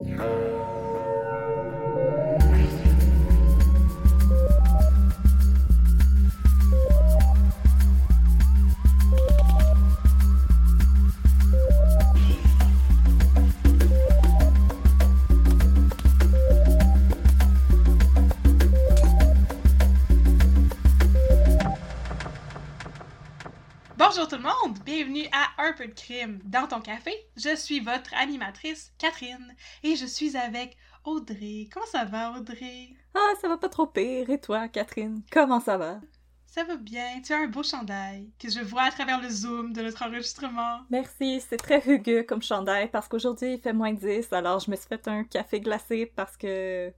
Yeah. Bonjour tout le monde, bienvenue à Un peu de crime dans ton café. Je suis votre animatrice Catherine et je suis avec Audrey. Comment ça va Audrey? Ah, ça va pas trop pire. Et toi, Catherine? Comment ça va? Ça va bien, tu as un beau chandail que je vois à travers le zoom de notre enregistrement. Merci, c'est très rugueux comme chandail parce qu'aujourd'hui il fait moins 10, alors je me suis fait un café glacé parce que.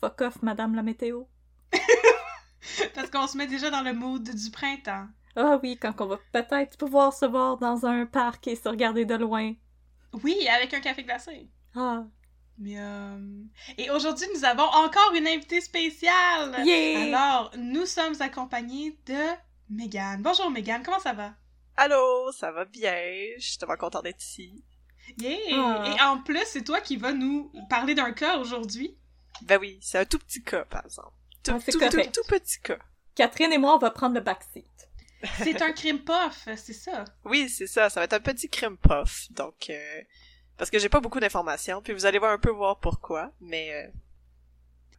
Fuck off, madame la météo. Parce qu'on se met déjà dans le mood du printemps. Ah oui, quand on va peut-être pouvoir se voir dans un parc et se regarder de loin. Oui, avec un café glacé. Ah, Miam. Et aujourd'hui, nous avons encore une invitée spéciale. Yeah! Alors, nous sommes accompagnés de Megan. Bonjour Megan, comment ça va? Allô, ça va bien? Je suis tellement contente d'être ici. Yeah! Ah. Et en plus, c'est toi qui vas nous parler d'un cas aujourd'hui. Ben oui, c'est un tout petit cas, par exemple. Tout, Ah, c'est tout, tout petit cas. Catherine et moi, on va prendre le backseat. C'est un crime puff, c'est ça. Oui, c'est ça, ça va être un petit crime puff, donc... euh, parce que j'ai pas beaucoup d'informations, puis vous allez voir un peu voir pourquoi, mais... euh,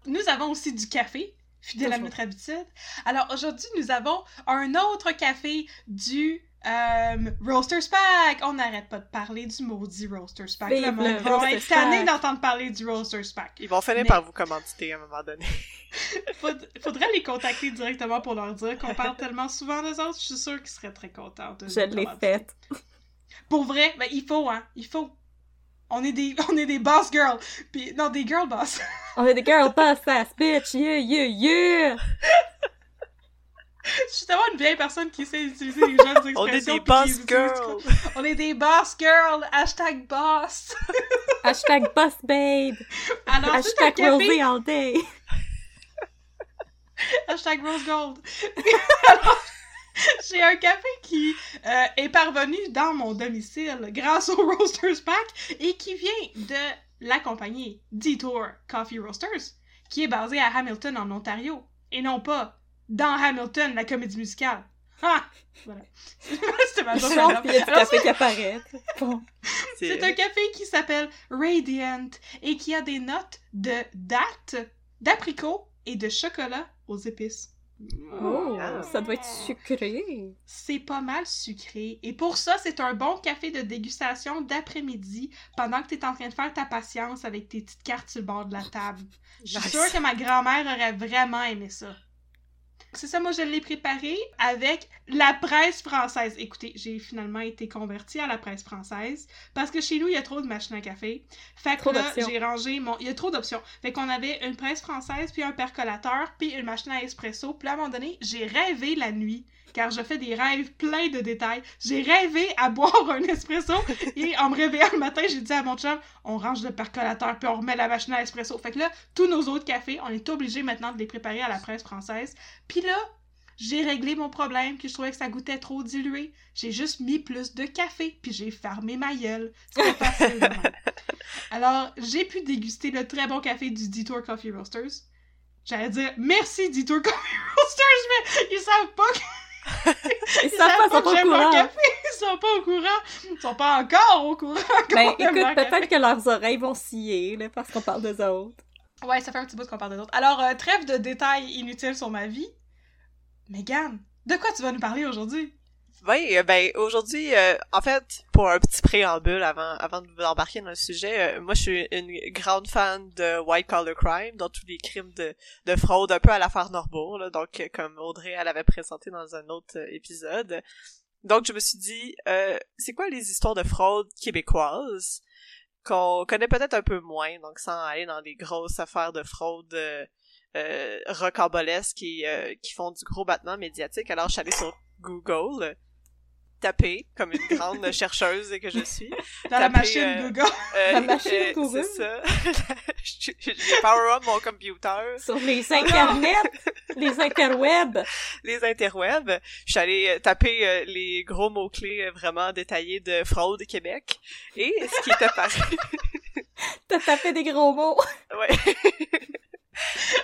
Nous avons aussi du café, fidèle à notre habitude. Alors aujourd'hui, nous avons un autre café du euh, Roasters Pack. On n'arrête pas de parler du maudit Roasters Pack. Vive Le monde va être tanné d'entendre parler du Roasters Pack. ils vont finir Mais- par vous commanditer à un moment donné. Faud- faudrait les contacter directement pour leur dire qu'on parle tellement souvent des autres. Je suis sûre qu'ils seraient très contents. de Je l'ai faite. Pour vrai, ben, il faut, hein. Il faut. On est des, on est des boss girls. Puis, non, des girl boss. On est des girl boss ass bitch, yeah, yeah, yeah! Je suis tellement une vieille personne qui sait utiliser les jeunes expressions. On est des boss girls! On est des boss girls. Hashtag boss. Hashtag boss babe! Alors, Hashtag rosé all day! Hashtag rose gold. Alors, J'ai un café qui euh, est parvenu dans mon domicile grâce au Roasters Pack et qui vient de la compagnie Detour Coffee Roasters, qui est basée à Hamilton, en Ontario, et non pas dans Hamilton, la comédie musicale. Ah! Voilà. C'était ma joke, il y a du café qui apparaît. Bon. C'est un café qui s'appelle Radiant et qui a des notes de date, d'apricot et de chocolat aux épices. Oh, Ah. ça doit être sucré. C'est pas mal sucré. Et pour ça, c'est un bon café de dégustation d'après-midi pendant que t'es en train de faire ta patience avec tes petites cartes sur le bord de la table. Je suis sûre que ma grand-mère aurait vraiment aimé ça. C'est ça, moi je l'ai préparé avec la presse française. Écoutez, j'ai finalement été convertie à la presse française parce que chez nous, il y a trop de machines à café. Fait que là, j'ai rangé mon... Il y a trop d'options. Fait qu'on avait une presse française, puis un percolateur, puis une machine à espresso. Puis là, à un moment donné, j'ai rêvé la nuit, car je fais des rêves pleins de détails. J'ai rêvé à boire un espresso, et en me réveillant le matin, j'ai dit à mon chum, on range le percolateur, puis on remet la machine à espresso. Fait que là, tous nos autres cafés, on est obligé maintenant de les préparer à la presse française. Puis là, j'ai réglé mon problème, que je trouvais que ça goûtait trop dilué. J'ai juste mis plus de café, puis j'ai fermé ma gueule. Facile. Alors, j'ai pu déguster le très bon café du Detour Coffee Roasters. J'allais dire merci Detour Coffee Roasters, mais ils savent pas que Ils savent pas, ils sont pas au courant. café. Ils sont pas au courant. Ils sont pas encore au courant. Ben, écoute, peut-être que leurs oreilles vont scier, là, parce qu'on parle d'eux autres. Ouais, ça fait un petit bout qu'on parle de d'autres. Alors, euh, trêve de détails inutiles sur ma vie. Megan, de quoi tu vas nous parler aujourd'hui? Oui, euh, ben aujourd'hui, euh, en fait, pour un petit préambule avant avant de vous embarquer dans le sujet, euh, moi je suis une grande fan de white collar crime, dans tous les crimes de, de fraude, un peu à l'affaire Norbourg, là, donc euh, comme Audrey elle avait présenté dans un autre euh, épisode. Donc je me suis dit, euh, c'est quoi les histoires de fraude québécoises qu'on connaît peut-être un peu moins, donc sans aller dans des grosses affaires de fraude euh, rocambolesques qui, euh, qui font du gros battement médiatique. Alors je suis allée sur Google taper comme une grande chercheuse que je suis. Dans la machine euh, Google. Euh, La machine euh, Google. C'est ça. J'ai power up mon computer, Sur les internets, les interwebs. les interwebs. Je suis allée euh, taper euh, les gros mots-clés vraiment détaillés de fraude Québec. Et ce qui est apparu... T'as tapé des gros mots. ouais.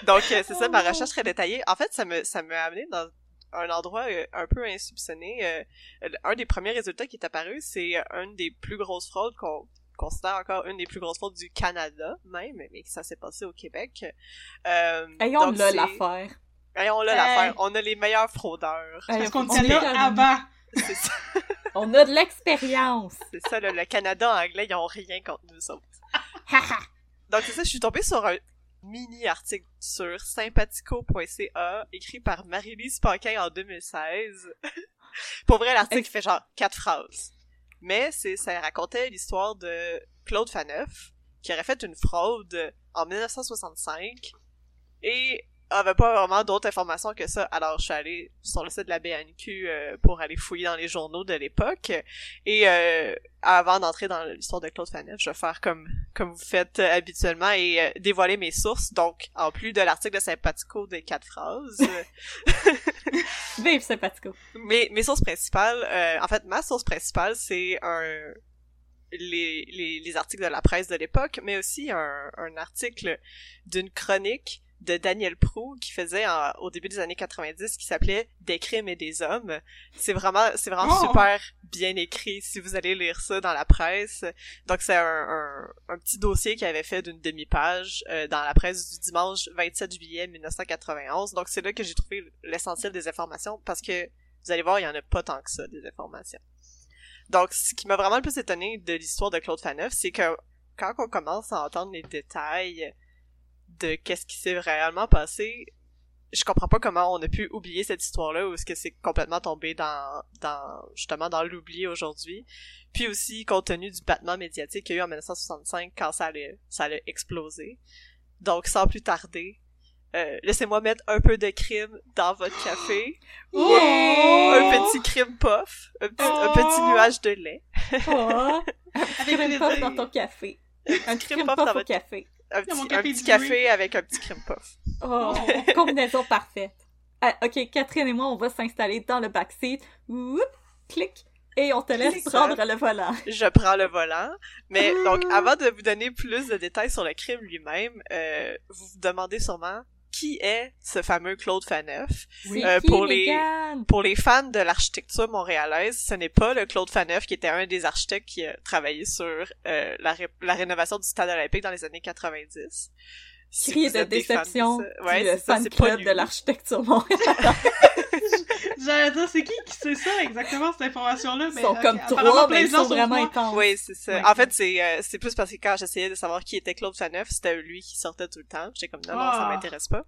Donc, c'est ça, ma Oh recherche très détaillée. En fait, ça me ça m'a amené dans un endroit euh, un peu insoupçonné. Euh, un des premiers résultats qui est apparu, c'est euh, une des plus grosses fraudes qu'on considère encore une des plus grosses fraudes du Canada, même, mais que ça s'est passé au Québec. Euh, Ayons là l'affaire. Ayons là Hey. l'affaire. On a les meilleurs fraudeurs. Hey, Parce qu'on est là avant. C'est ça, On a de l'expérience. c'est ça le, le Canada anglais, ils ont rien contre nous autres. Donc c'est ça, je suis tombée sur un mini article sur sympathico.ca écrit par Marie-Lise Paquin en 2016. Pour vrai, l'article fait genre quatre phrases. Mais c'est ça racontait l'histoire de Claude Faneuf qui aurait fait une fraude en 1965 et avait pas vraiment d'autres informations que ça. Alors je suis allée sur le site de la BNQ euh, pour aller fouiller dans les journaux de l'époque et euh, avant d'entrer dans l'histoire de Claude Faneuf, je vais faire comme comme vous faites euh, habituellement et euh, dévoiler mes sources. Donc, en plus de l'article de Sympathico des quatre phrases, euh, Vive sympathico. mes, mes sources principales, euh, en fait, ma source principale, c'est un les, les, les articles de la presse de l'époque, mais aussi un, un article d'une chronique de Daniel Prou qui faisait en- au début des années 90 qui s'appelait Des crimes et des hommes. C'est vraiment c'est vraiment Oh! super bien écrit si vous allez lire ça dans la presse. Donc c'est un, un, un petit dossier qu'il avait fait d'une demi-page euh, dans la presse du dimanche 27 juillet 1991. Donc c'est là que j'ai trouvé l'essentiel des informations parce que vous allez voir, il y en a pas tant que ça des informations. Donc ce qui m'a vraiment le plus étonné de l'histoire de Claude Faneuf, c'est que quand on commence à entendre les détails de qu'est-ce qui s'est réellement passé, je comprends pas comment on a pu oublier cette histoire-là ou est-ce que c'est complètement tombé dans, dans, justement, dans l'oubli aujourd'hui. Puis aussi, compte tenu du battement médiatique qu'il y a eu en 1965 quand ça allait, ça allait exploser. Donc, sans plus tarder, euh, laissez-moi mettre un peu de crime dans votre café. Oh! Un petit crime puff. Un petit, un Oh! petit nuage de lait. Oh, un les puff dans ton café. Un puff puff dans votre- café. Un petit, un café petit café avec un petit crime puff. Oh, combinaison parfaite. Ah, ok, Catherine et moi, on va s'installer dans le backseat. Oup, clic. Et on te laisse Clic. prendre le volant. je prends le volant. Mais Ah. donc, avant de vous donner plus de détails sur le crime lui-même, euh, vous vous demandez sûrement qui est ce fameux Claude Faneuf? Euh, qui, pour les-? Pour les fans de l'architecture montréalaise, ce n'est pas le Claude Faneuf qui était un des architectes qui a travaillé sur euh, la, ré- la rénovation du stade olympique dans les années 90. Si Cri de déception Ouais, du fan club de l'architecture Montréal. Dire, c'est qui qui sait ça exactement, cette information-là? Ils Mais, sont ok, comme trois, mais ils sont vraiment intenses. Oui, c'est ça. Ouais. En fait, c'est euh, c'est plus parce que quand j'essayais de savoir qui était Claude Faneuf, c'était lui qui sortait tout le temps. J'étais comme non, non, ça Ah. m'intéresse pas.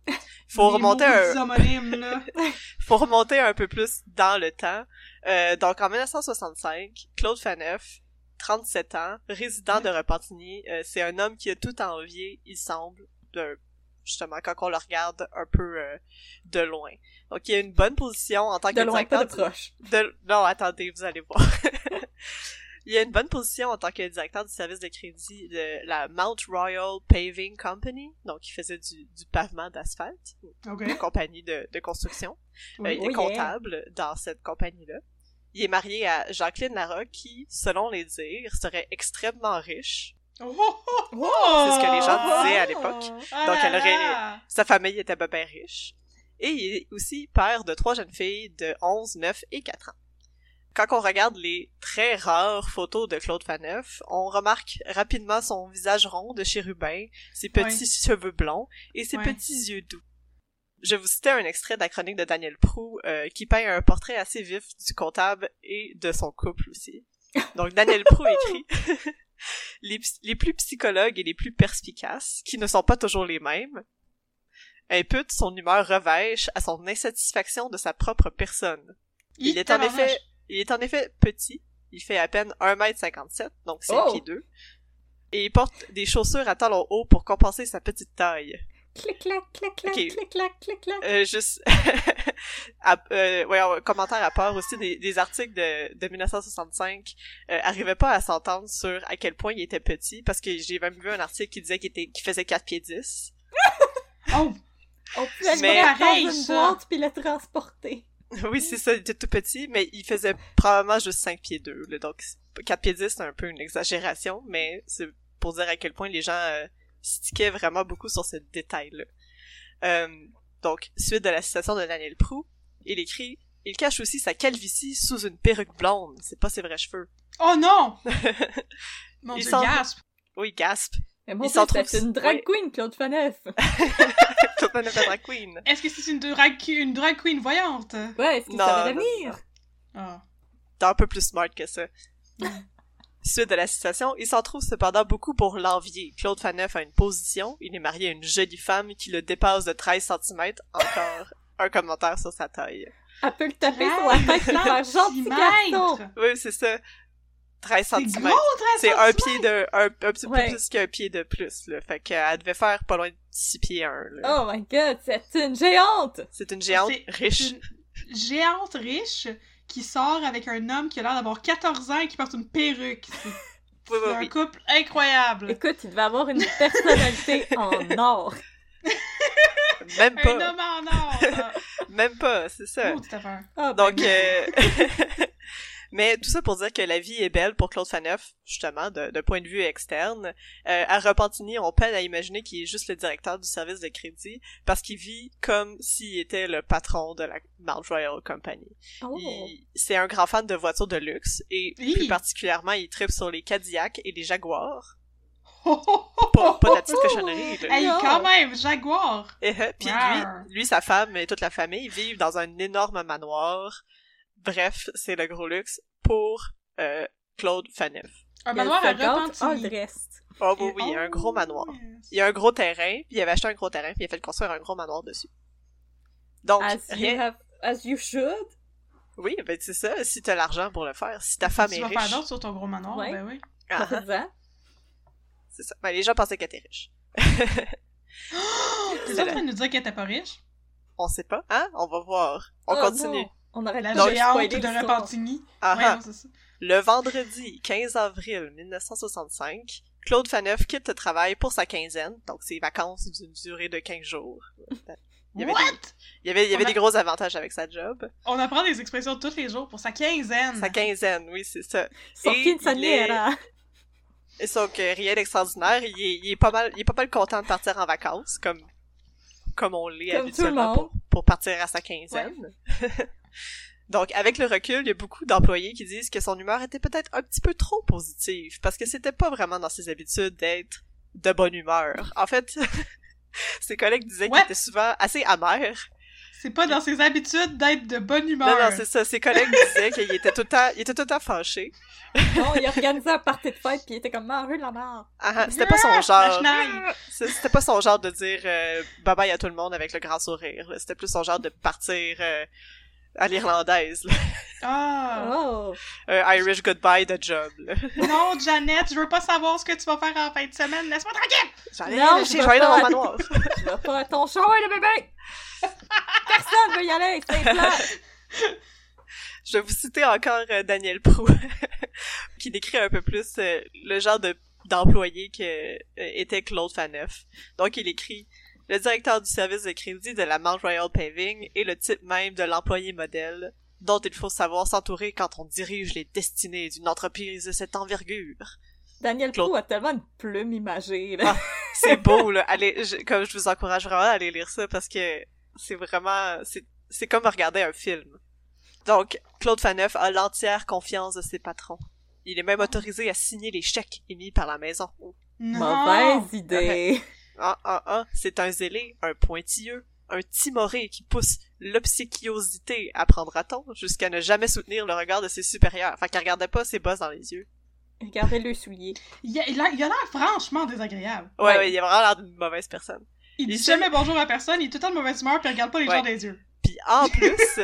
Faut Les remonter un, homonymes, là. faut remonter un peu plus dans le temps. Euh, donc en 1965, Claude Faneuf, 37 ans, résident de Repentigny, euh, c'est un homme qui a tout envié, il semble, de justement quand on le regarde un peu euh, de loin. Donc il a une bonne position en tant que De loin, pas de directeur proche. de- Non, attendez, vous allez voir. il a une bonne position en tant que directeur du service de crédit de la Mount Royal Paving Company, donc il faisait du, du pavement d'asphalte, une compagnie de, de construction. Euh, il Oh est yeah. comptable dans cette compagnie-là. Il est marié à Jacqueline Larocque qui, selon les dires, serait extrêmement riche. Oh, oh, oh! C'est ce que les gens disaient à l'époque. Ah Donc, elle aurait-! Sa famille était pas bien riche. et il est aussi père de trois jeunes filles de 11, 9 et 4 ans. Quand on regarde les très rares photos de Claude Faneuf, on remarque rapidement son visage rond de chérubin, ses petits cheveux blonds et ses petits yeux doux. Je vous citer un extrait de la chronique de Daniel Prou euh, qui peint un portrait assez vif du comptable et de son couple aussi. Donc Daniel Prou écrit les, plus psychologues et les plus perspicaces, qui ne sont pas toujours les mêmes, imputent son humeur revêche à son insatisfaction de sa propre personne. Il est en effet, il est en effet petit. Il fait à peine 1m57, donc 5 Oh! pieds 2. Et il porte des chaussures à talons hauts pour compenser sa petite taille. Clic, clac, clic, clac, Ok. clic, clac, clic, clac. Euh, juste, à- euh, ouais, commentaire à part aussi des, des articles de, de 1965 euh, arrivaient pas à s'entendre sur à quel point il était petit parce que j'ai même vu un article qui disait qu'il était qu'il faisait 4 pieds 10. Oh! On pouvait Mais- mettre Pareil, dans une ça. boîte puis le transporter. oui, c'est ça, il était tout petit, mais il faisait probablement juste 5 pieds 2. Là, donc 4 pieds 10, c'est un peu une exagération, mais c'est pour dire à quel point les gens stiquaient vraiment beaucoup sur ce détail-là. Euh, donc, suite de la citation de Daniel Prou, il écrit « Il cache aussi sa calvitie sous une perruque blonde, c'est pas ses vrais cheveux. Oh non! Mon Il dieu, gasp! » Oui, gasp. Mais trouve- c'est une drag ouais. queen, Claude Faneuf. Claude Faneuf est drag queen. Est-ce que c'est une drag, une drag queen voyante? Ouais, est-ce qu'il Non, non, l'avenir? Ah. T'es un peu plus smart que ça. Suite de la citation, il s'en trouve cependant beaucoup pour l'envier. Claude Faneuf a une position, il est marié à une jolie femme qui le dépasse de 13 cm, encore un commentaire sur sa taille. Elle peut le taper sur la tête et faire gentil garçon. Oui, c'est ça. 13 C'est cm. gros, 13 C'est un pied de, un, un petit Ouais. peu plus qu'un pied de plus, là. Fait qu'elle devait faire pas loin de 6 pieds 1, là. Oh my god, c'est une géante! C'est une géante C'est riche. Une géante riche qui sort avec un homme qui a l'air d'avoir 14 ans et qui porte une perruque. C'est Oui, oui, c'est un oui. couple incroyable. Écoute, il devait avoir une personnalité en or. Même Un pas. homme en or. Même pas, c'est ça. Ah, ben Donc, euh... mais tout ça pour dire que la vie est belle pour Claude Faneuf, justement, de, de point de vue externe. Euh, à Repentigny, on peine à imaginer qu'il est juste le directeur du service de crédit, parce qu'il vit comme s'il était le patron de la Mount Royal Company. Oh. Il- C'est un grand fan de voitures de luxe, et plus particulièrement, il tripe sur les Cadillacs et les Jaguars. Oh, oh, oh, Pas, pas de la petite cochonnerie, là. Hey, quand même, Jaguar! Et, euh, puis lui, lui, sa femme et toute la famille vivent dans un énorme manoir. Bref, c'est le gros luxe pour euh, Claude Faneuf. Un manoir à Repentigny. Aldrest. Oh oui, oui, il y a un oh, gros manoir. yes. Il y a un gros terrain, puis il avait acheté un gros terrain, puis il a fait construire un gros manoir dessus. Donc, As you, rien... have, as you should. Oui, ben c'est ça, si t'as l'argent pour le faire, si ta femme Tu est vas faire riche... d'autres sur ton gros manoir, Ouais. ben oui. Ah, ah, c'est ça. Ben, les gens pensaient qu'elle était riche. T'es en train de nous dire qu'elle était pas riche? On sait pas, hein? On va voir. On Oh, continue. non. On aurait La géante de. Repentigny. Ah, Ouais, ah. non, c'est ça. Le vendredi 15 avril 1965, Claude Faneuf quitte le travail pour sa quinzaine, donc ses vacances d'une durée de 15 jours. Il y avait, What? des, il y avait, il y avait On a- des gros avages avec sa job. On apprend des expressions tous les jours pour sa quinzaine. Sa quinzaine, oui, c'est ça. Son Et quinceañera. Et donc, rien d'extraordinaire. Il est, il est pas mal, il est pas mal content de partir en vacances, comme, comme on l'est habituellement pour, pour partir à sa quinzaine. Donc, avec le recul, il y a beaucoup d'employés qui disent que son humeur était peut-être un petit peu trop positive, parce que c'était pas vraiment dans ses habitudes d'être de bonne humeur. En fait, ses collègues disaient qu'il était souvent assez amer. C'est pas dans ses habitudes d'être de bonne humeur. Non, non, c'est ça. Ses collègues disaient qu'il était tout le temps, il était tout le temps fâché. Non, il organisait un party de fête puis il était comme mangé de la mort. Ah, ah, c'était pas son genre. C'était pas son genre de dire euh, bye bye à tout le monde avec le grand sourire. C'était plus son genre de partir euh, à l'irlandaise. là. Ah. Oh! Irish goodbye de job. là. Non, Janet, je veux pas savoir ce que tu vas faire en fin de semaine. Laisse-moi tranquille! J'allais Non, je j'allais dans mon manoir. Tu vas pas à ton shower de bébé! Personne veut y aller, c'est! Je vais vous citer encore euh, Daniel Prou, qui décrit un peu plus euh, le genre de d'employé que euh, était Claude Faneuf. Donc il écrit le directeur du service de crédit de la Mount Royal Paving est le type même de l'employé modèle dont il faut savoir s'entourer quand on dirige les destinées d'une entreprise de cette envergure. Daniel Claude. A tellement une plume imagée, là. C'est beau là, allez je- comme je vous encourage vraiment à aller lire ça parce que c'est vraiment, c'est, c'est comme regarder un film. Donc, Claude Faneuf a l'entière confiance de ses patrons. Il est même autorisé à signer les chèques émis par la maison. Non. Mauvaise idée. Ah, ah, ah, c'est un zélé, un pointilleux, un timoré qui pousse l'obséquiosité à prendre à ton jusqu'à ne jamais soutenir le regard de ses supérieurs. Fait qu'il regardait pas ses boss dans les yeux. Regardez le soulier. Il a il a il a l'air franchement désagréable. Ouais, Ouais. ouais, il a vraiment l'air d'une mauvaise personne. Il dit Il jamais bonjour à personne, il est tout le temps de mauvaise humeur puis il regarde pas les Ouais. gens dans les yeux. Puis en plus,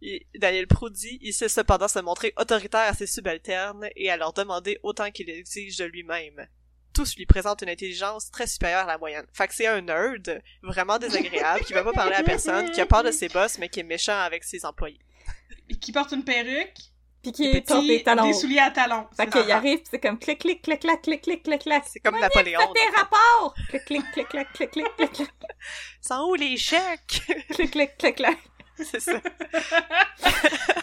il- Daniel Proudy, il sait cependant se montrer autoritaire à ses subalternes et à leur demander autant qu'il exige de lui-même. Tous lui présentent une intelligence très supérieure à la moyenne. Fait que c'est un nerd vraiment désagréable qui va pas parler à personne, qui a peur de ses boss mais qui est méchant avec ses employés. Et Qui porte une perruque, Puis qui est petit, des talons. des souliers à talons. Fait qu'il arrive, pis c'est comme clic, clic, clic, clac, clic, clic, clic, clac. C'est comme Napoléon. Faites tes rapports! Clic, clic, clic, clac, clic, clic, clic, clic, Sans où les chèques? clic, clic, clic, clac. c'est ça.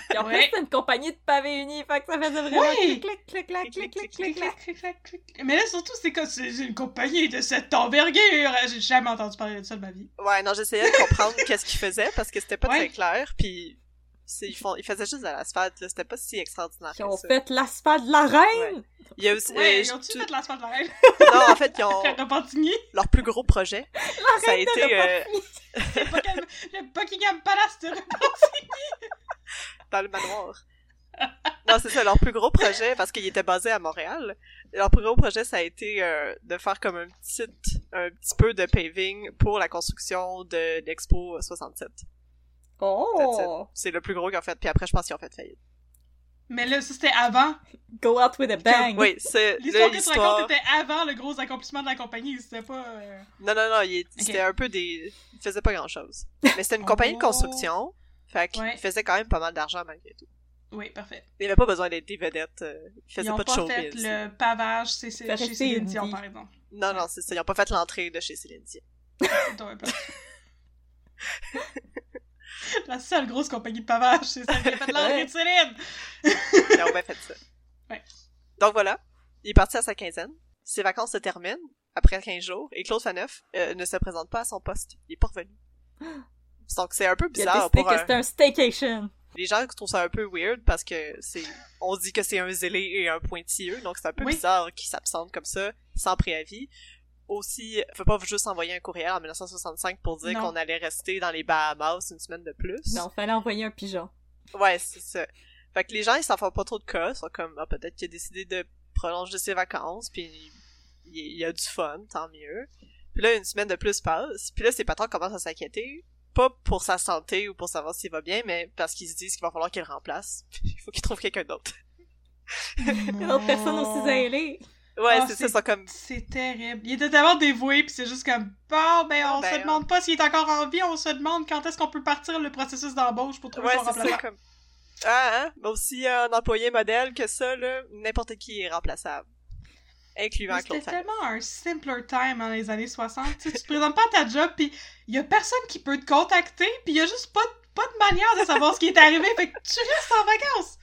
Puis en Ouais. plus, c'est une compagnie de pavés unis, fait que ça faisait vraiment Oui. clic, clic, clic, clic, clic, clic. Clic, clic, clic, clic. Mais là, surtout, c'est comme c'est une compagnie de cette envergure. J'ai jamais entendu parler de ça de ma vie. Ouais, non, j'essayais de comprendre qu'est-ce qu'ils faisaient parce que c'était pas Ouais. très clair, puis ils, font, ils faisaient juste de l'asphalte, là, c'était pas si extraordinaire Ils ont ça. fait l'asphalte de la reine! Il y a aussi, Ouais, euh, ils ont-tu tout- fait l'asphalte de la reine? Non, en fait, ils ont Repentigny? leur plus gros projet. ça a reine été euh, Buckingham- Le Buckingham Palace de Repentigny? dans le manoir. non, c'est ça, leur plus gros projet, parce qu'il était basé à Montréal. Leur plus gros projet, ça a été euh, de faire comme un petit, un petit peu de paving pour la construction de l'Expo 67. Oh! C'est le plus gros qu'ils ont fait, puis après, je pense qu'ils ont fait faillite. Mais là, ça, c'était avant. Go out with a bang! Oui, c'est L'histoire que tu l'histoire... racontes était avant le gros accomplissement de la compagnie. C'était pas... euh, Non, non, non, il, c'était un peu des... Il faisait pas grand-chose. Mais c'était une compagnie de Oh. construction, fait qu'il Ouais. faisait quand même pas mal d'argent malgré tout. Oui, parfait. Il avait pas besoin d'être des vedettes, euh, il faisait Ils ont pas de pas showbiz. fait le pavage c'est, c'est, Fait chez rester Céline Dion, par exemple. Non, non, c'est ça, ils ont pas fait l'entrée de chez Céline Dion. La seule grosse compagnie de pavage, c'est celle qui a fait l'entrée Ouais. de Céline! Ils ont bien fait ça. Ouais. Donc voilà, il est parti à sa quinzaine. Ses vacances se terminent après 15 jours et Claude Faneuf euh, ne se présente pas à son poste. Il est pas revenu. Donc c'est un peu Il a bizarre pour que un... c'était un staycation. Les gens trouvent ça un peu weird parce que c'est... On dit que c'est un zélé et un pointilleux, donc c'est un peu Oui. bizarre qu'il s'absente comme ça, sans préavis. Aussi, il faut pas juste envoyer un courriel en 1965 pour dire qu'on allait rester dans les Bahamas une semaine de plus. Non, fallait envoyer un pigeon. Ouais, c'est ça. Fait que les gens, ils s'en font pas trop de cas. Ils sont comme, ah, peut-être qu'il a décidé de prolonger ses vacances, puis il, il a du fun, tant mieux. Puis là, une semaine de plus passe. Puis là, ses patrons commencent à s'inquiéter. Pas pour sa santé ou pour savoir s'il va bien, mais parce qu'ils se disent qu'il va falloir qu'il le remplace. Il faut qu'il trouve quelqu'un d'autre. Une autre personne aussi zélée. Ouais, Ah, c'est ça, sont comme... C'est terrible. Il était tellement dévoué, puis c'est juste comme, bon, ben, on Ben, se demande pas s'il est encore en vie, on se demande quand est-ce qu'on peut partir le processus d'embauche pour trouver Ouais, son ça, comme... Ah, hein? Mais aussi, un employé modèle que ça, là, n'importe qui est remplaçable. Incluant C'était tellement un simpler time dans les années 60. tu sais, tu te présentes pas à ta job, puis il y a personne qui peut te contacter, puis il y a juste pas, pas de manière de savoir ce qui est arrivé, fait que tu restes en vacances.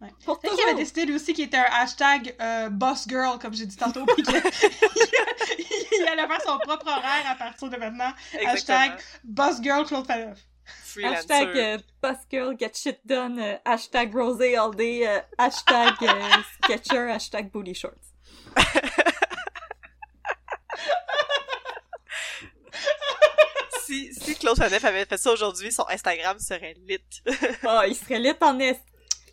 Ouais. Pour qu'il avait décidé lui aussi qu'il était un hashtag euh, boss girl, comme j'ai dit tantôt, puis qu'il il allait faire son propre horaire à partir de maintenant. Exactement. Hashtag boss girl Claude Faneuf. Freelancer. Hashtag euh, Boss Girl Get Shit Done, euh, hashtag Rosé All Day, euh, hashtag euh, Sketcher, hashtag Booty Shorts. si, si Claude Faneuf avait fait ça aujourd'hui, son Instagram serait lit. Oh, il serait lit en est.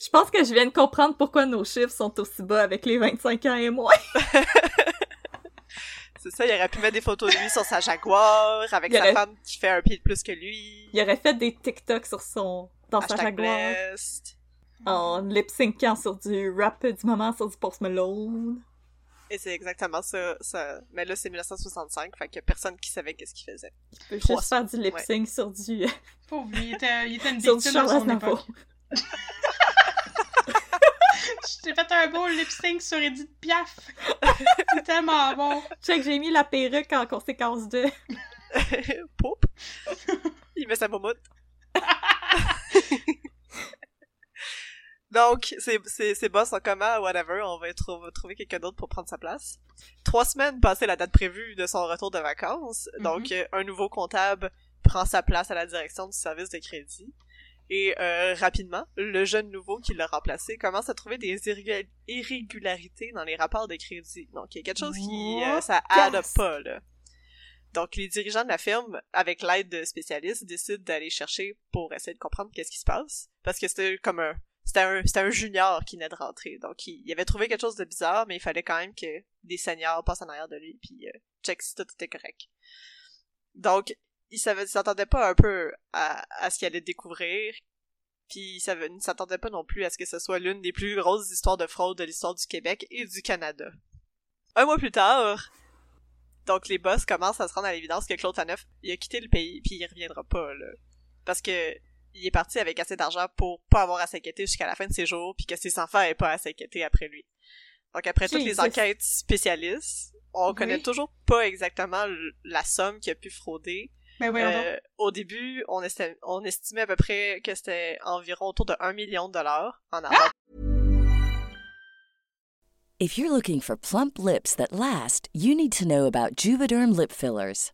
Je pense que je viens de comprendre pourquoi nos chiffres sont aussi bas avec les 25 ans et moins. C'est ça, il aurait pu mettre des photos de lui sur sa Jaguar, avec Il sa aurait- femme qui fait un pied de plus que lui. Il aurait fait des TikTok sur son... dans sa Jaguar. blessed. En lip-syncant sur du rap du moment sur du Post Malone. Et c'est exactement ça, ça. Mais là, c'est 1965, fait qu'il y a personne qui savait qu'est-ce qu'il faisait. Il peut Trois- juste faire du lip-sync sur du... Pauvre il était, il était une sur du victime Charles son époque. Je t'ai fait un beau lip sync sur Edith Piaf. C'est tellement bon. Check, j'ai mis la perruque en conséquence de... Poup! Il met sa moumoute. Donc, ses boss sont comment, whatever, on va trou- trouver quelqu'un d'autre pour prendre sa place. Trois semaines passées la date prévue de son retour de vacances, donc euh, un nouveau comptable prend sa place à la direction du service de crédit. Et euh, rapidement, le jeune nouveau qui l'a remplacé commence à trouver des irré- irrégularités dans les rapports de crédit. Donc il y a quelque chose qui euh, ça aide pas là. Donc les dirigeants de la firme, avec l'aide de spécialistes, décident d'aller chercher pour essayer de comprendre qu'est-ce qui se passe, parce que c'était comme un c'était un c'était un junior qui venait de rentrer. Donc il, il avait trouvé quelque chose de bizarre, mais il fallait quand même que des seniors passent en arrière de lui puis euh, check si tout était correct. Donc il s'attendait pas un peu à, à ce qu'il allait découvrir, puis il ne s'attendait pas non plus à ce que ce soit l'une des plus grosses histoires de fraude de l'histoire du Québec et du Canada. Un mois plus tard, donc les boss commencent à se rendre à l'évidence que Claude Faneuf, il a quitté le pays, puis il reviendra pas, là. Parce que il est parti avec assez d'argent pour pas avoir à s'inquiéter jusqu'à la fin de ses jours, puis que ses enfants aient pas à s'inquiéter après lui. Donc après toutes les enquêtes spécialistes, on Oui. connaît toujours pas exactement la somme qu'il a pu frauder, Ben euh, au début, on, estimait, on estimait à peu près que c'était environ autour de 1 million de dollars en argent. If you're looking for plump lips that last, you need to know about Juvederm lip fillers.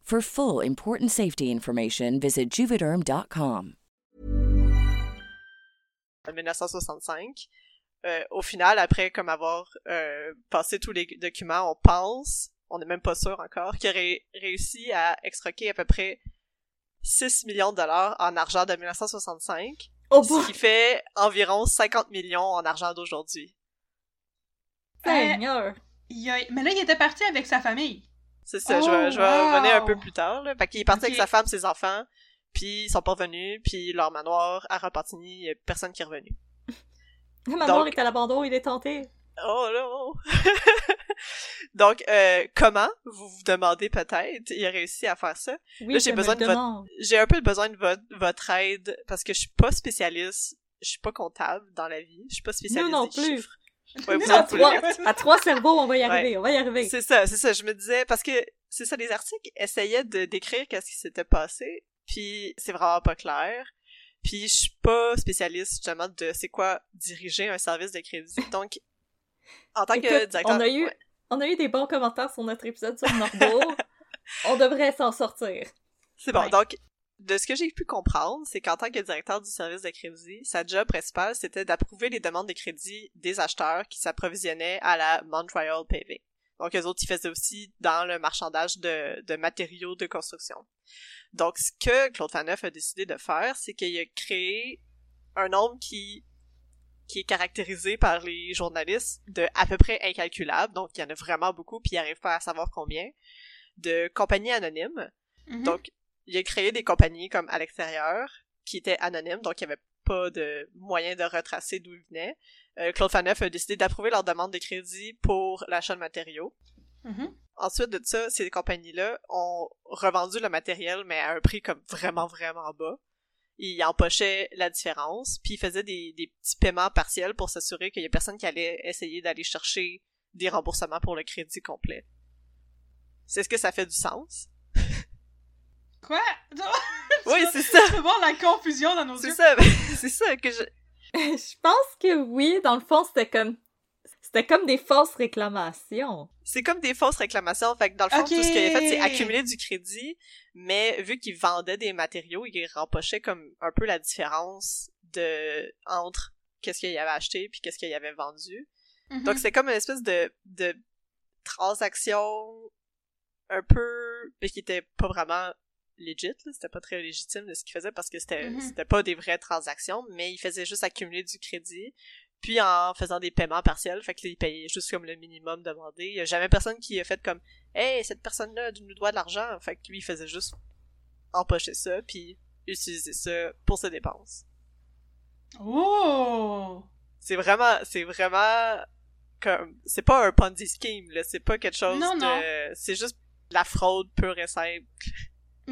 For full important safety information, visit juvederm.com. en 1965. Euh, au final, après comme avoir euh, passé tous les documents, on pense, on n'est même pas sûr encore, qu'il aurait réussi à extroquer à peu près 6 millions de dollars en argent de 1965, Oh ce qui fait environ 50 millions en argent d'aujourd'hui. Seigneur! Il a- Mais là, il était parti avec sa famille. C'est ça, Oh, je vais, je vais wow. revenir un peu plus tard. Là. Fait qu'il est parti avec sa femme, ses enfants, puis ils sont pas revenus, puis leur manoir à Repentigny, il y a personne qui est revenu. Le manoir Donc- est à l'abandon, il est tenté. Oh non! Donc, euh, comment, vous vous demandez peut-être, il a réussi à faire ça? Oui, Là, j'ai besoin de votre-. J'ai un peu besoin de votre, votre aide, parce que je suis pas spécialiste, je suis pas comptable dans la vie, je suis pas spécialiste Nous non des plus. chiffres. Ouais, vous À trois, à trois cerveaux, on va y arriver, on va y arriver. C'est ça, c'est ça. Je me disais parce que c'est ça, les articles essayaient de décrire qu'est-ce qui s'était passé, puis c'est vraiment pas clair. Puis je suis pas spécialiste justement de c'est quoi diriger un service de crédit. Donc en tant que directeur, on a eu, ouais. on a eu des bons commentaires sur notre épisode sur Norbourg. on devrait s'en sortir. c'est bon. Donc de ce que j'ai pu comprendre, c'est qu'en tant que directeur du service de crédit, sa job principale c'était d'approuver les demandes de crédit des acheteurs qui s'approvisionnaient à la Montreal Paving. Donc, eux autres, ils faisaient aussi dans le marchandage de, de matériaux de construction. Donc, ce que Claude Faneuf a décidé de faire, c'est qu'il a créé un nombre qui, qui est caractérisé par les journalistes de à peu près incalculable. Donc, il y en a vraiment beaucoup, puis ils n'arrivent pas à savoir combien, de compagnies anonymes. Mhm. Donc, a créé des compagnies comme à l'extérieur, qui étaient anonymes, donc il n'y avait pas de moyen de retracer d'où ils venaient. Euh, Claude Faneuf a décidé d'approuver leur demande de crédit pour l'achat de matériaux. Mhm. Ensuite de ça, ces compagnies-là ont revendu le matériel, mais à un prix comme vraiment, vraiment bas. Ils empochaient la différence, puis ils faisaient des, des petits paiements partiels pour s'assurer qu'il y a personne qui allait essayer d'aller chercher des remboursements pour le crédit complet. C'est ce que ça fait du sens? Quoi? Oui, c'est ça! Tu peux voir la confusion dans nos C'est yeux. ça, c'est ça que je... Je pense que oui, dans le fond, c'était comme. C'était comme des fausses réclamations. C'est comme des fausses réclamations. Fait que dans le fond, tout ce qu'il avait fait, c'est accumuler du crédit, mais vu qu'il vendait des matériaux, il rempochait comme un peu la différence de entre qu'est-ce qu'il avait acheté puis qu'est-ce qu'il avait vendu. Mhm. Donc c'est comme une espèce de de transaction un peu mais qui était pas vraiment legit, là, c'était pas très légitime de ce qu'il faisait parce que c'était c'était pas des vraies transactions, mais il faisait juste accumuler du crédit, puis en faisant des paiements partiels, fait qu'il payait juste comme le minimum demandé. Il y a jamais personne qui a fait comme Hey, cette personne-là nous doit de l'argent, fait que lui il faisait juste empocher ça, puis utiliser ça pour ses dépenses. Oh! C'est vraiment, c'est vraiment comme, c'est pas un Ponzi scheme, là, c'est pas quelque chose Non, de, non. c'est juste la fraude pure et simple.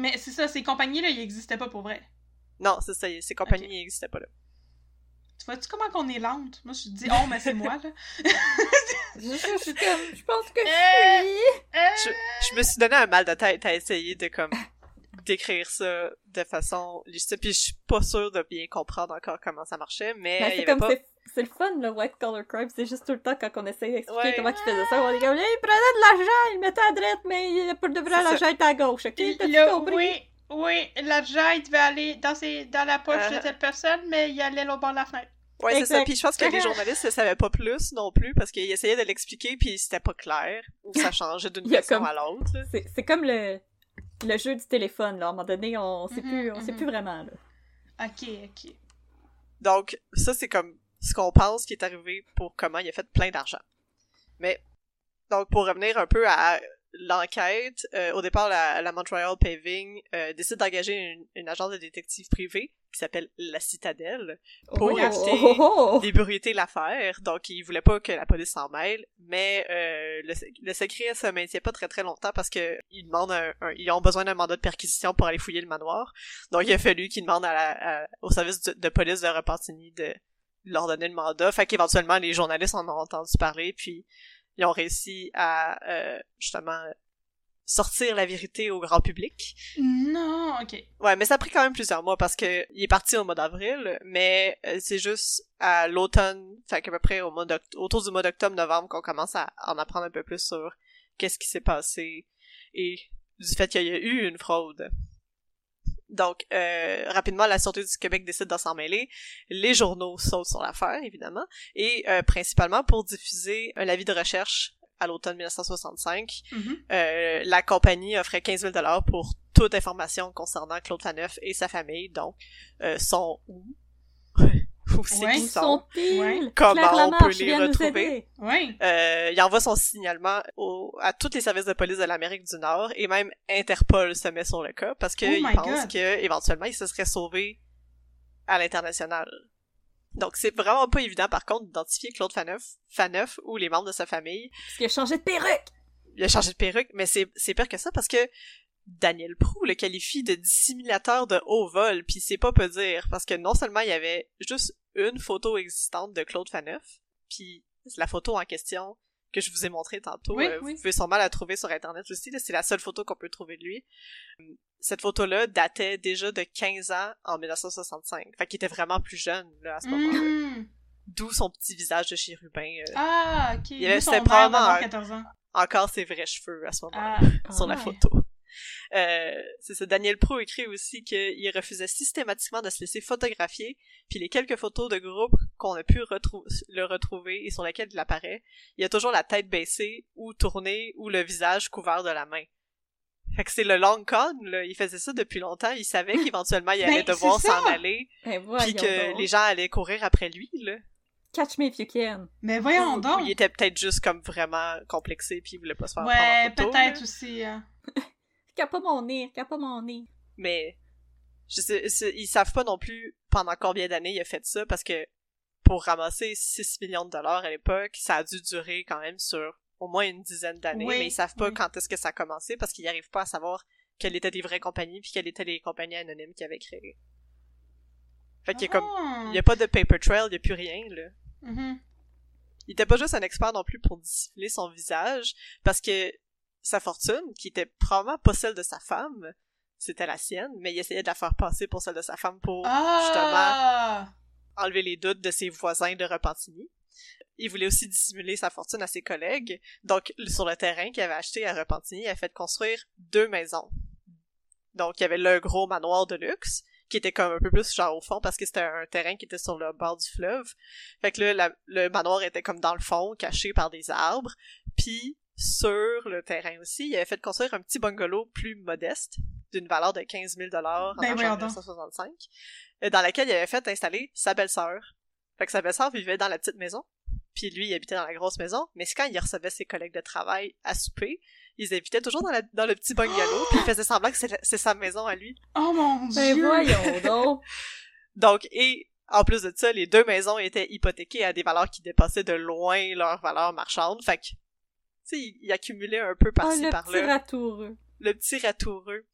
Mais c'est ça, ces compagnies-là, ils existaient pas pour vrai. Non, c'est ça, ces compagnies Ok. n'existaient pas là. Tu vois-tu comment qu'on est lente? Moi, je te dis, oh, mais c'est moi, là. Je, je, je suis comme, je pense que Euh. je suis... Je, je me suis donné un mal de tête à essayer de comme décrire ça de façon légitime, puis je suis pas sûre de bien comprendre encore comment ça marchait, mais Ben, il y c'est avait comme, pas... c'est, le fun, le white collar crime, c'est juste tout le temps quand on essaie d'expliquer Ouais. comment ils faisaient ça, on est comme, il prenait de l'argent, il mettait à droite, mais il pour de vrai, l'argent était à gauche, ok? Là, compris? oui, oui, l'argent, il devait aller dans, ses, dans la poche de Uh-huh. telle personne, mais il allait au bord de la fenêtre. Ouais, c'est ça, puis je pense que les journalistes ne savaient pas plus non plus, parce qu'ils essayaient de l'expliquer, puis c'était pas clair, ou ça changeait d'une comme- à l'autre. C'est, c'est comme le, le jeu du téléphone, là, à un moment donné, on sait Mhm, plus, on sait mhm. plus vraiment, là. Ok, ok. Donc, ça, c'est comme ce qu'on pense qui est arrivé pour comment il a fait plein d'argent. Mais, donc, pour revenir un peu à l'enquête, euh, au départ, la, la Montreal Paving euh, décide d'engager une, une agence de détective privée qui s'appelle La Citadelle pour Oh, éviter oh, oh, oh. d'ébruiter l'affaire. Donc, ils voulaient pas que la police s'en mêle, mais euh, le, le secret se maintient pas très très longtemps parce que ils demandent un, un- ils ont besoin d'un mandat de perquisition pour aller fouiller le manoir. Donc, il a fallu qu'ils demandent à la, à- au service de, de police de Repentigny de leur donner le mandat. Fait qu'éventuellement, les journalistes en ont entendu parler, puis ils ont réussi à euh, justement sortir la vérité au grand public. Non, ok. Ouais, mais ça a pris quand même plusieurs mois parce que il est parti au mois d'avril, mais euh, c'est juste à l'automne, fait qu'à peu près au mois autour du mois d'octobre-novembre qu'on commence à en apprendre un peu plus sur qu'est-ce qui s'est passé et du fait qu'il y a eu une fraude. Donc, euh, rapidement, la Sûreté du Québec décide de s'en mêler. Les journaux sautent sur l'affaire, évidemment, et euh, principalement pour diffuser un avis de recherche à l'automne 1965 Mhm. euh, la compagnie offrait 15 000 dollars pour toute information concernant Claude Faneuf et sa famille, donc euh, sont où, où c'est Ouais. qu'ils sont. Ouais. Claire Comment on peut les retrouver? Oui. Euh, il envoie son signalement au- à tous les services de police de l'Amérique du Nord et même Interpol se met sur le cas parce Oh il my pense God. que éventuellement il se serait sauvé à l'international. Donc c'est vraiment pas évident par contre d'identifier Claude Faneuf, Faneuf ou les membres de sa famille Parce qu'il a changé de perruque! il a changé de perruque, mais c'est, c'est pire que ça parce que Daniel Prou le qualifie de dissimulateur de haut vol, puis c'est pas peu dire, parce que non seulement il y avait juste une photo existante de Claude Faneuf, puis la photo en question que je vous ai montrée tantôt, Oui, euh, oui. vous pouvez sûrement la trouver sur internet aussi, c'est la seule photo qu'on peut trouver de lui. Cette photo-là datait déjà de 15 ans en 1965, fait qu'il était vraiment plus jeune là, à ce moment-là. Mhm. D'où son petit visage de chérubin, euh, Ah, ok. Il avait- son probablement- 14 ans. encore ses vrais cheveux à ce moment-là. Ah, sur la ouais. photo. Euh, c'est ça. Daniel Pro écrit aussi qu'il refusait systématiquement de se laisser photographier, puis les quelques photos de groupe qu'on a pu retrou- le retrouver et sur lesquelles il apparaît, il a toujours la tête baissée ou tournée ou le visage couvert de la main. Fait que c'est le long con, là. Il faisait ça depuis longtemps. Il savait qu'éventuellement il allait Ben, devoir c'est ça. s'en aller, Ben puis que donc. les gens allaient courir après lui, là. Catch me if you can. Mais voyons donc. il était peut-être juste comme vraiment complexé puis il voulait pas se faire Ouais, prendre en photo, peut-être aussi. hein. Regarde pas mon nez, regarde pas mon nez. mais je sais, c'est- ils savent pas non plus pendant combien d'années il a fait ça parce que pour ramasser 6 millions de dollars à l'époque, ça a dû durer quand même sur au moins une dizaine d'années, Oui, mais ils savent pas oui. quand est-ce que ça a commencé parce qu'ils arrivent pas à savoir quelles étaient les vraies compagnies puis quelles étaient les compagnies anonymes qu'ils avaient créées. Fait qu'il y a comme Ah. il y a pas de paper trail, il y a plus rien là. Mhm. Il était pas juste un expert non plus pour dissimuler son visage, parce que sa fortune, qui était probablement pas celle de sa femme, c'était la sienne, mais il essayait de la faire passer pour celle de sa femme pour Ah! enlever les doutes de ses voisins de Repentigny. Il voulait aussi dissimuler sa fortune à ses collègues, donc sur le terrain qu'il avait acheté à Repentigny, il a fait construire deux maisons. Donc il y avait le gros manoir de luxe, qui était comme un peu plus genre au fond parce que c'était un terrain qui était sur le bord du fleuve. Fait que là, la- le manoir était comme dans le fond, caché par des arbres. Puis sur le terrain aussi, il avait fait construire un petit bungalow plus modeste, d'une valeur de 15 000 en Ben, argent voyons donc. 1965, euh, dans laquelle il avait fait installer sa belle-sœur. Fait que sa belle-sœur vivait dans la petite maison, puis lui, il habitait dans la grosse maison, mais c'est quand il recevait ses collègues de travail à souper, ils invitait toujours dans, la- dans le petit bungalow, puis il faisait semblant que c'est sa maison à lui. Oh mon Ben dieu! voyons donc. Donc, et en plus de ça, les deux maisons étaient hypothéquées à des valeurs qui dépassaient de loin leur valeur marchande. Fait que, il, il accumulait un peu Oh, par-ci, le par-là. petit ratoureux. Le petit ratoureux.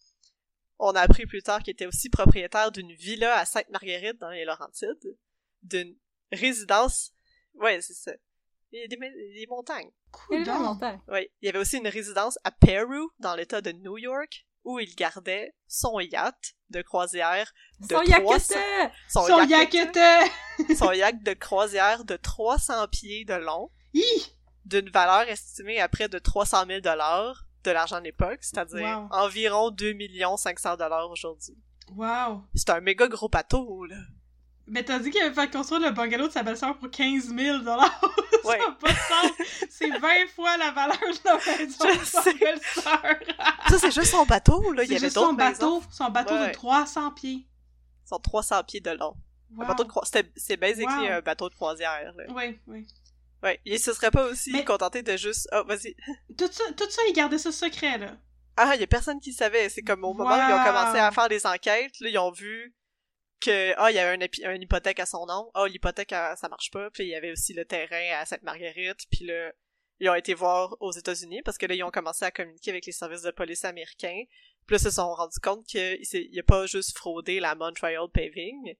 On a appris plus tard qu'il était aussi propriétaire d'une villa à Sainte-Marguerite dans les Laurentides, d'une résidence... Ouais, c'est ça. Il y a des, des montagnes. Il Coudonc. longtemps. Oui. Il y avait aussi une résidence à Peru, dans l'état de New York, où il gardait son yacht de croisière de Son 300 yaketa! son, Son yacht- son yacht de croisière de 300 pieds de long, Hi! D'une valeur estimée à près de 300 000 dollars de l'argent de l'époque, c'est-à-dire Wow. environ 2 500 dollars aujourd'hui. Wow! C'est un méga gros bateau, là. Mais t'as dit qu'il avait fait construire le bungalow de sa belle-sœur pour 15 000 Ça Ouais. n'a pas de sens! C'est 20 fois la valeur de la maison de sa belle-sœur! Ça, c'est juste son bateau, là. Il y C'est avait juste d'autres son bateau, son bateau Ouais. de 300 pieds. Sont 300 pieds de long. Wow. Un bateau de C'est basically Wow. un bateau de croisière, là. Oui, oui. Ouais. Il se serait pas aussi Mais- contenté de juste... Oh, vas-y. Tout ça, tout ça, il gardait ça secret, là. Ah, il y a personne qui savait. C'est comme au moment où ils ont commencé à faire des enquêtes, là, ils ont vu que ah, il y avait une hypothèque à son nom. Ah, l'hypothèque ah, ça marche pas. Puis il y avait aussi le terrain à Sainte-Marguerite. Puis là, ils ont été voir aux États-Unis parce que là, ils ont commencé à communiquer avec les services de police américains. Puis là, ils se sont rendus compte qu'il il a pas juste fraudé la Montreal Paving.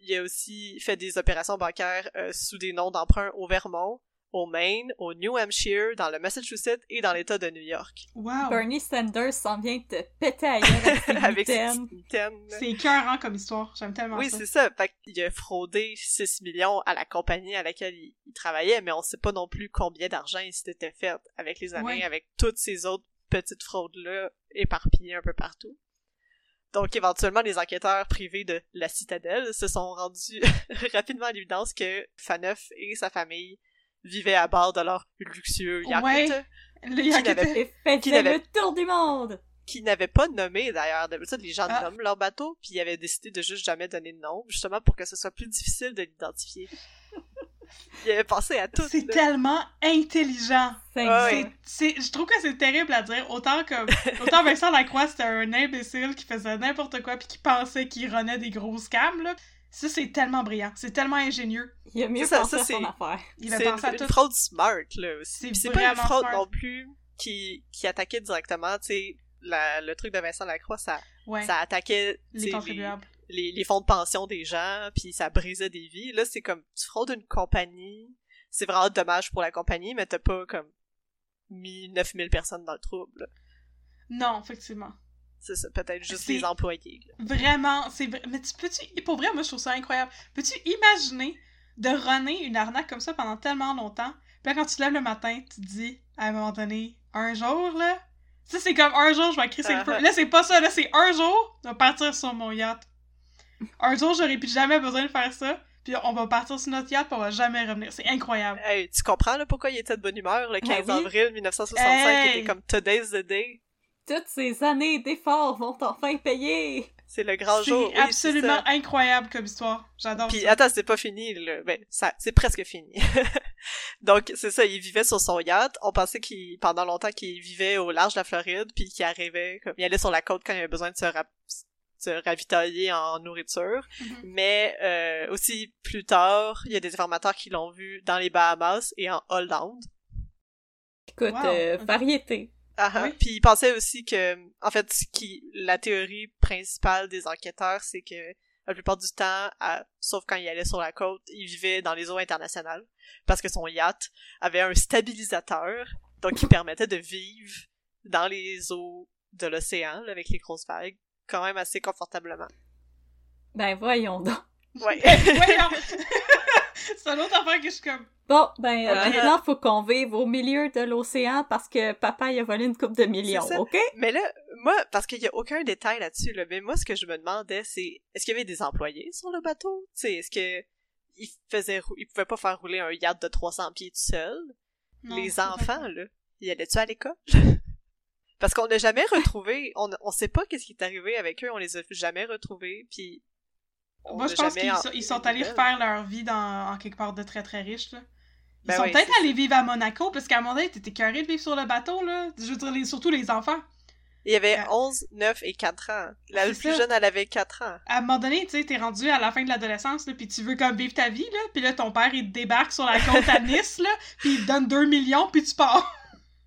Il a aussi fait des opérations bancaires euh, sous des noms d'emprunt au Vermont, au Maine, au New Hampshire, dans le Massachusetts et dans l'État de New York. Wow! Bernie Sanders s'en vient te péter gueule avec ses. C'est écœurant comme histoire. J'aime tellement Oui, ça. c'est ça. Fait qu'il a fraudé 6 millions à la compagnie à laquelle il, il travaillait, mais on sait pas non plus combien d'argent il s'était fait avec les années, Ouais. avec toutes ces autres petites fraudes-là éparpillées un peu partout. Donc, éventuellement, les enquêteurs privés de la citadelle se sont rendus rapidement à l'évidence que Faneuf et sa famille vivaient à bord de leur luxueux yacht, Ouais. Le yacht n'avait faisaient Qui n'avait- le tour du monde! qui n'avaient pas nommé d'ailleurs. D'habitude, les gens Ah. nomment leur bateau, puis ils avaient décidé de juste jamais donner de nom, justement pour que ce soit plus difficile de l'identifier. ils avaient pensé à tout. C'est tellement intelligent. C'est Ah C'est, ouais. c'est, je trouve que c'est terrible à dire. Autant comme, autant Vincent Lacroix, c'était un imbécile qui faisait n'importe quoi puis qui pensait qu'il renait des gros scams, là. Ça, c'est tellement brillant. C'est tellement ingénieux. Il a mieux Ça, pensé ça, à son c'est- affaire. Il penser à une, tout. une fraude smart, là, aussi. C'est pas une fraude smart. non plus qui, qui attaquait directement, tu sais, le truc de Vincent Lacroix, ça, Ouais. ça attaquait les contribuables. les, les fonds de pension des gens, puis ça brisait des vies. Là, c'est comme, tu fraudes une compagnie, c'est vraiment dommage pour la compagnie, mais t'as pas, comme, mis 9000 personnes dans le trouble. là. Non, effectivement. C'est ça, peut-être juste les employés. là. Vraiment, c'est vrai. Mais tu peux-tu. Pour vrai, moi, je trouve ça incroyable. Peux-tu imaginer de runner une arnaque comme ça pendant tellement longtemps? Puis là, quand tu te lèves le matin, tu te dis, à un moment donné, un jour, là? Ça, c'est comme un jour, je vais crisser le feu. Uh-huh. Là, c'est pas ça, là, c'est un jour, je vais partir sur mon yacht. Un jour, j'aurais plus jamais besoin de faire ça. Puis on va partir sur notre yacht, puis on va jamais revenir. C'est incroyable. Hey, tu comprends, là, pourquoi il était de bonne humeur le 15 Ben oui. avril 1965, Hey! qui était comme Today's the Day? Toutes ces années d'efforts vont enfin payer! C'est le grand jour. C'est oui, absolument ça. incroyable comme histoire. J'adore Puis ça. attends, c'est pas fini, là. Ben, ça, c'est presque fini. Donc, c'est ça, il vivait sur son yacht. On pensait qu'il, pendant longtemps, qu'il vivait au large de la Floride, puis qu'il arrivait, comme, il allait sur la côte quand il avait besoin de se, rap- se ravitailler en nourriture. Mhm. Mais, euh, aussi, plus tard, il y a des informateurs qui l'ont vu dans les Bahamas et en Hollande. Écoute, Wow. euh, variété. Ah. Oui. Puis il pensait aussi que, en fait, ce qui, la théorie principale des enquêteurs, c'est que la plupart du temps, à- sauf quand il allait sur la côte, il vivait dans les eaux internationales parce que son yacht avait un stabilisateur, donc qui permettait de vivre dans les eaux de l'océan là, avec les grosses vagues, quand même assez confortablement. Ben voyons donc. Ouais. Voyons! c'est une autre affaire que je suis comme. Bon, ben euh, Ah. maintenant, faut qu'on vive au milieu de l'océan parce que papa il a volé une coupe de millions, ok? Mais là, moi, parce qu'il y a aucun détail là-dessus, là, mais moi, ce que je me demandais, c'est, est-ce qu'il y avait des employés sur le bateau? Tu sais, est-ce que il faisait, rou- il pouvait pas faire rouler un yacht de 300 pieds tout seul? Non, Les enfants, là, y allaient-tu à l'école? Parce qu'on n'a jamais retrouvé, on, on sait pas qu'est-ce qui est arrivé avec eux, on les a jamais retrouvés, puis... Moi, je pense qu'ils en- sont, ils sont des allés refaire leur vie dans, en quelque part de très très riche, là. Ils Ben sont oui, peut-être allés vivre à Monaco, parce qu'à un moment donné, t'étais carré de vivre sur le bateau, là. Je veux dire, les- surtout les enfants. Il y avait Euh, 11, 9 et 4 ans. La plus ça. jeune, elle avait 4 ans. À un moment donné, tu sais, t'es rendu à la fin de l'adolescence, là, puis tu veux comme vivre ta vie, là, puis là, ton père, il te débarque sur la côte à Nice, là, puis il te donne 2 millions, puis tu pars.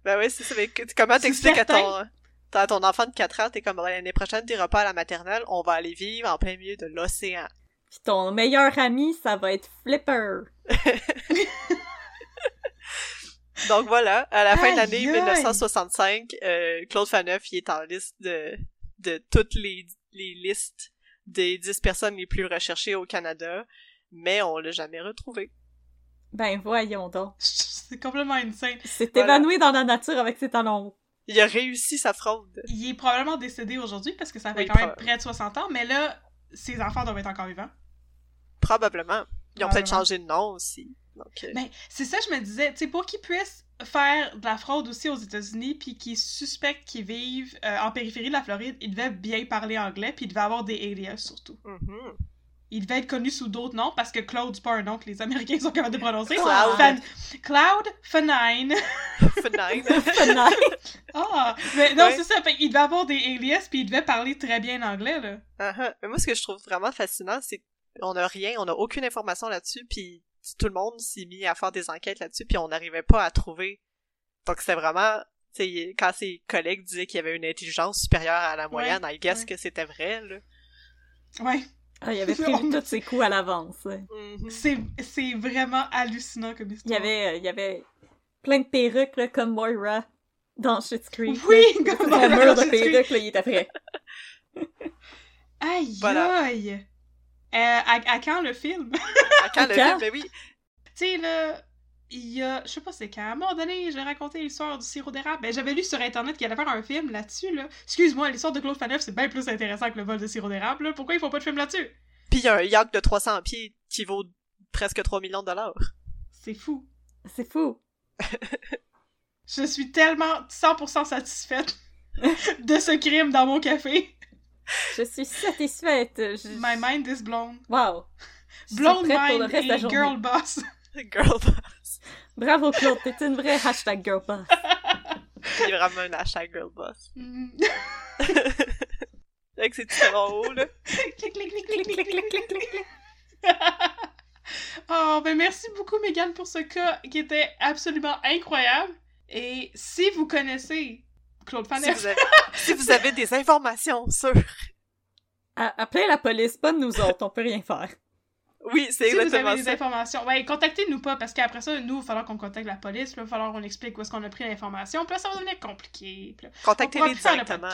Ben oui, c'est ça. Mais comment t'expliques à ton, à ton enfant de 4 ans, t'es comme, l'année prochaine, t'iras pas à la maternelle, on va aller vivre en plein milieu de l'océan. Puis ton meilleur ami, ça va être Flipper. Donc voilà, à la fin de l'année Aïe, aïe. 1965, euh, Claude Faneuf, il est en liste de, de toutes les, les listes des 10 personnes les plus recherchées au Canada, mais on l'a jamais retrouvé. Ben voyons donc. C'est complètement insane. Il s'est Voilà. évanoui dans la nature avec ses talons hauts. Il a réussi sa fraude. Il est probablement décédé aujourd'hui, parce que ça fait Oui, quand même près de 60 ans, mais là, ses enfants doivent être encore vivants. Probablement. Ils ont peut-être changé de nom aussi. Euh, Ben, c'est ça, je me disais, tu sais, pour qu'ils puissent faire de la fraude aussi aux États-Unis, puis qu'ils suspectent qu'ils vivent euh, en périphérie de la Floride, ils devaient bien parler anglais, puis ils devaient avoir des alias surtout. mhm. Ils devaient être connus sous d'autres noms, parce que Claude, c'est pas un nom que les Américains sont capables de prononcer. Cloud. Fan- Cloud Fanine. Fenêtre. Ah! Mais non, Ouais. c'est ça, fait qu'ils devaient avoir des alias, puis ils devaient parler très bien anglais, là. Uh-huh. Mais moi, ce que je trouve vraiment fascinant, c'est qu'on a rien, on a aucune information là-dessus, puis tout le monde s'est mis à faire des enquêtes là-dessus, puis on n'arrivait pas à trouver. Donc c'est vraiment, tu sais, quand ses collègues disaient qu'il y avait une intelligence supérieure à la moyenne, I guess ouais. que c'était vrai, là. Ouais. Ah, il avait prévu tous ses coups à l'avance. Mhm. C'est c'est vraiment hallucinant comme Il y histoire. avait, euh, il y avait plein de perruques là, comme Moira dans Schitt's Creek. Oui, là. comme Moira mur de perruques, là, il était prêt. Aïe, Voilà. aïe! Euh, à, à quand le film? À quand le Quand? film? Mais oui, tu sais, là, il y a, je sais pas c'est quand, à un moment donné, j'ai raconté l'histoire du sirop d'érable. Ben, j'avais lu sur Internet qu'il allait faire un film là-dessus, là. Excuse-moi, l'histoire de Claude Faneuf, c'est bien plus intéressant que le vol de sirop d'érable, là. Pourquoi ils font pas de film là-dessus? puis il y a un yacht de 300 pieds qui vaut presque 3 millions de dollars. C'est fou. C'est fou. Je suis tellement 100% satisfaite de ce crime dans mon café. Je suis satisfaite. Je... My mind is blown. Wow. Blown prête pour le mind et girl boss. Girl boss. Bravo Claude, t'es une vraie hashtag girl boss. Est vraiment un hashtag girl boss. Mm. Avec ses petits hauts, là. clic, clic, clic, clic, clic, clic, clic, clic. oh, ben merci beaucoup, Megan, pour ce cas qui était absolument incroyable. Et si vous connaissez Claude Si Faneuf, vous, avez, si vous avez des informations sur... A- Appelez la police, pas de nous autres, on peut rien faire. Oui, c'est si vous exactement avez des informations, ben contactez-nous pas, parce qu'après ça, nous, il va falloir qu'on contacte la police, il va falloir qu'on explique où est-ce qu'on a pris l'information, puis là, ça va devenir compliqué. Contactez-les le directement.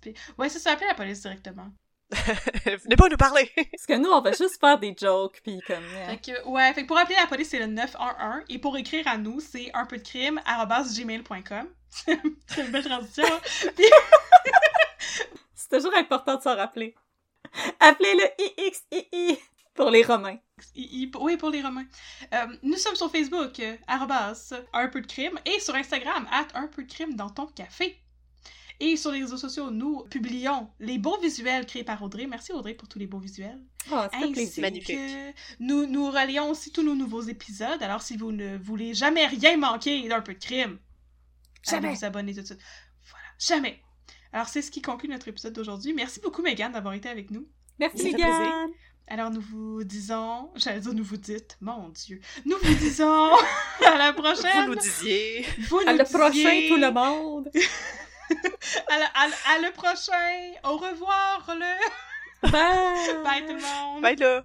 Puis... Ouais, c'est ça, appelez la police directement. Venez pas nous parler! Parce que nous, on va juste faire des jokes, puis comme... euh, Fait que, ouais, fait que pour appeler la police, c'est le 911. Et pour écrire à nous, c'est un peu de crime gmail.com. c'est une belle transition. hein. Puis, C'est toujours important de s'en rappeler. Appelez le IXII pour les Romains. i- i- oui, pour les Romains. Euh, nous sommes sur Facebook, euh, arrobas, un peu de crime, et sur Instagram, at un peu de crime dans ton café. Et sur les réseaux sociaux, nous publions les beaux visuels créés par Audrey. Merci Audrey pour tous les beaux visuels. Oh, plaisir. Magnifique. que nous, nous relions aussi tous nos nouveaux épisodes. Alors, si vous ne voulez jamais rien manquer d'un peu de crime, Jamais. allez vous abonner tout de suite. Voilà, jamais. Alors, c'est ce qui conclut notre épisode d'aujourd'hui. Merci beaucoup, Megan, d'avoir été avec nous. Merci, Megan. Alors, nous vous disons... J'allais dire nous vous dites. Mon Dieu. Nous vous disons à la prochaine. Vous nous disiez... Vous À le prochain, tout le monde. À, la- à la- à le prochain. Au revoir, le... Bye. Bye, tout le monde. Bye là!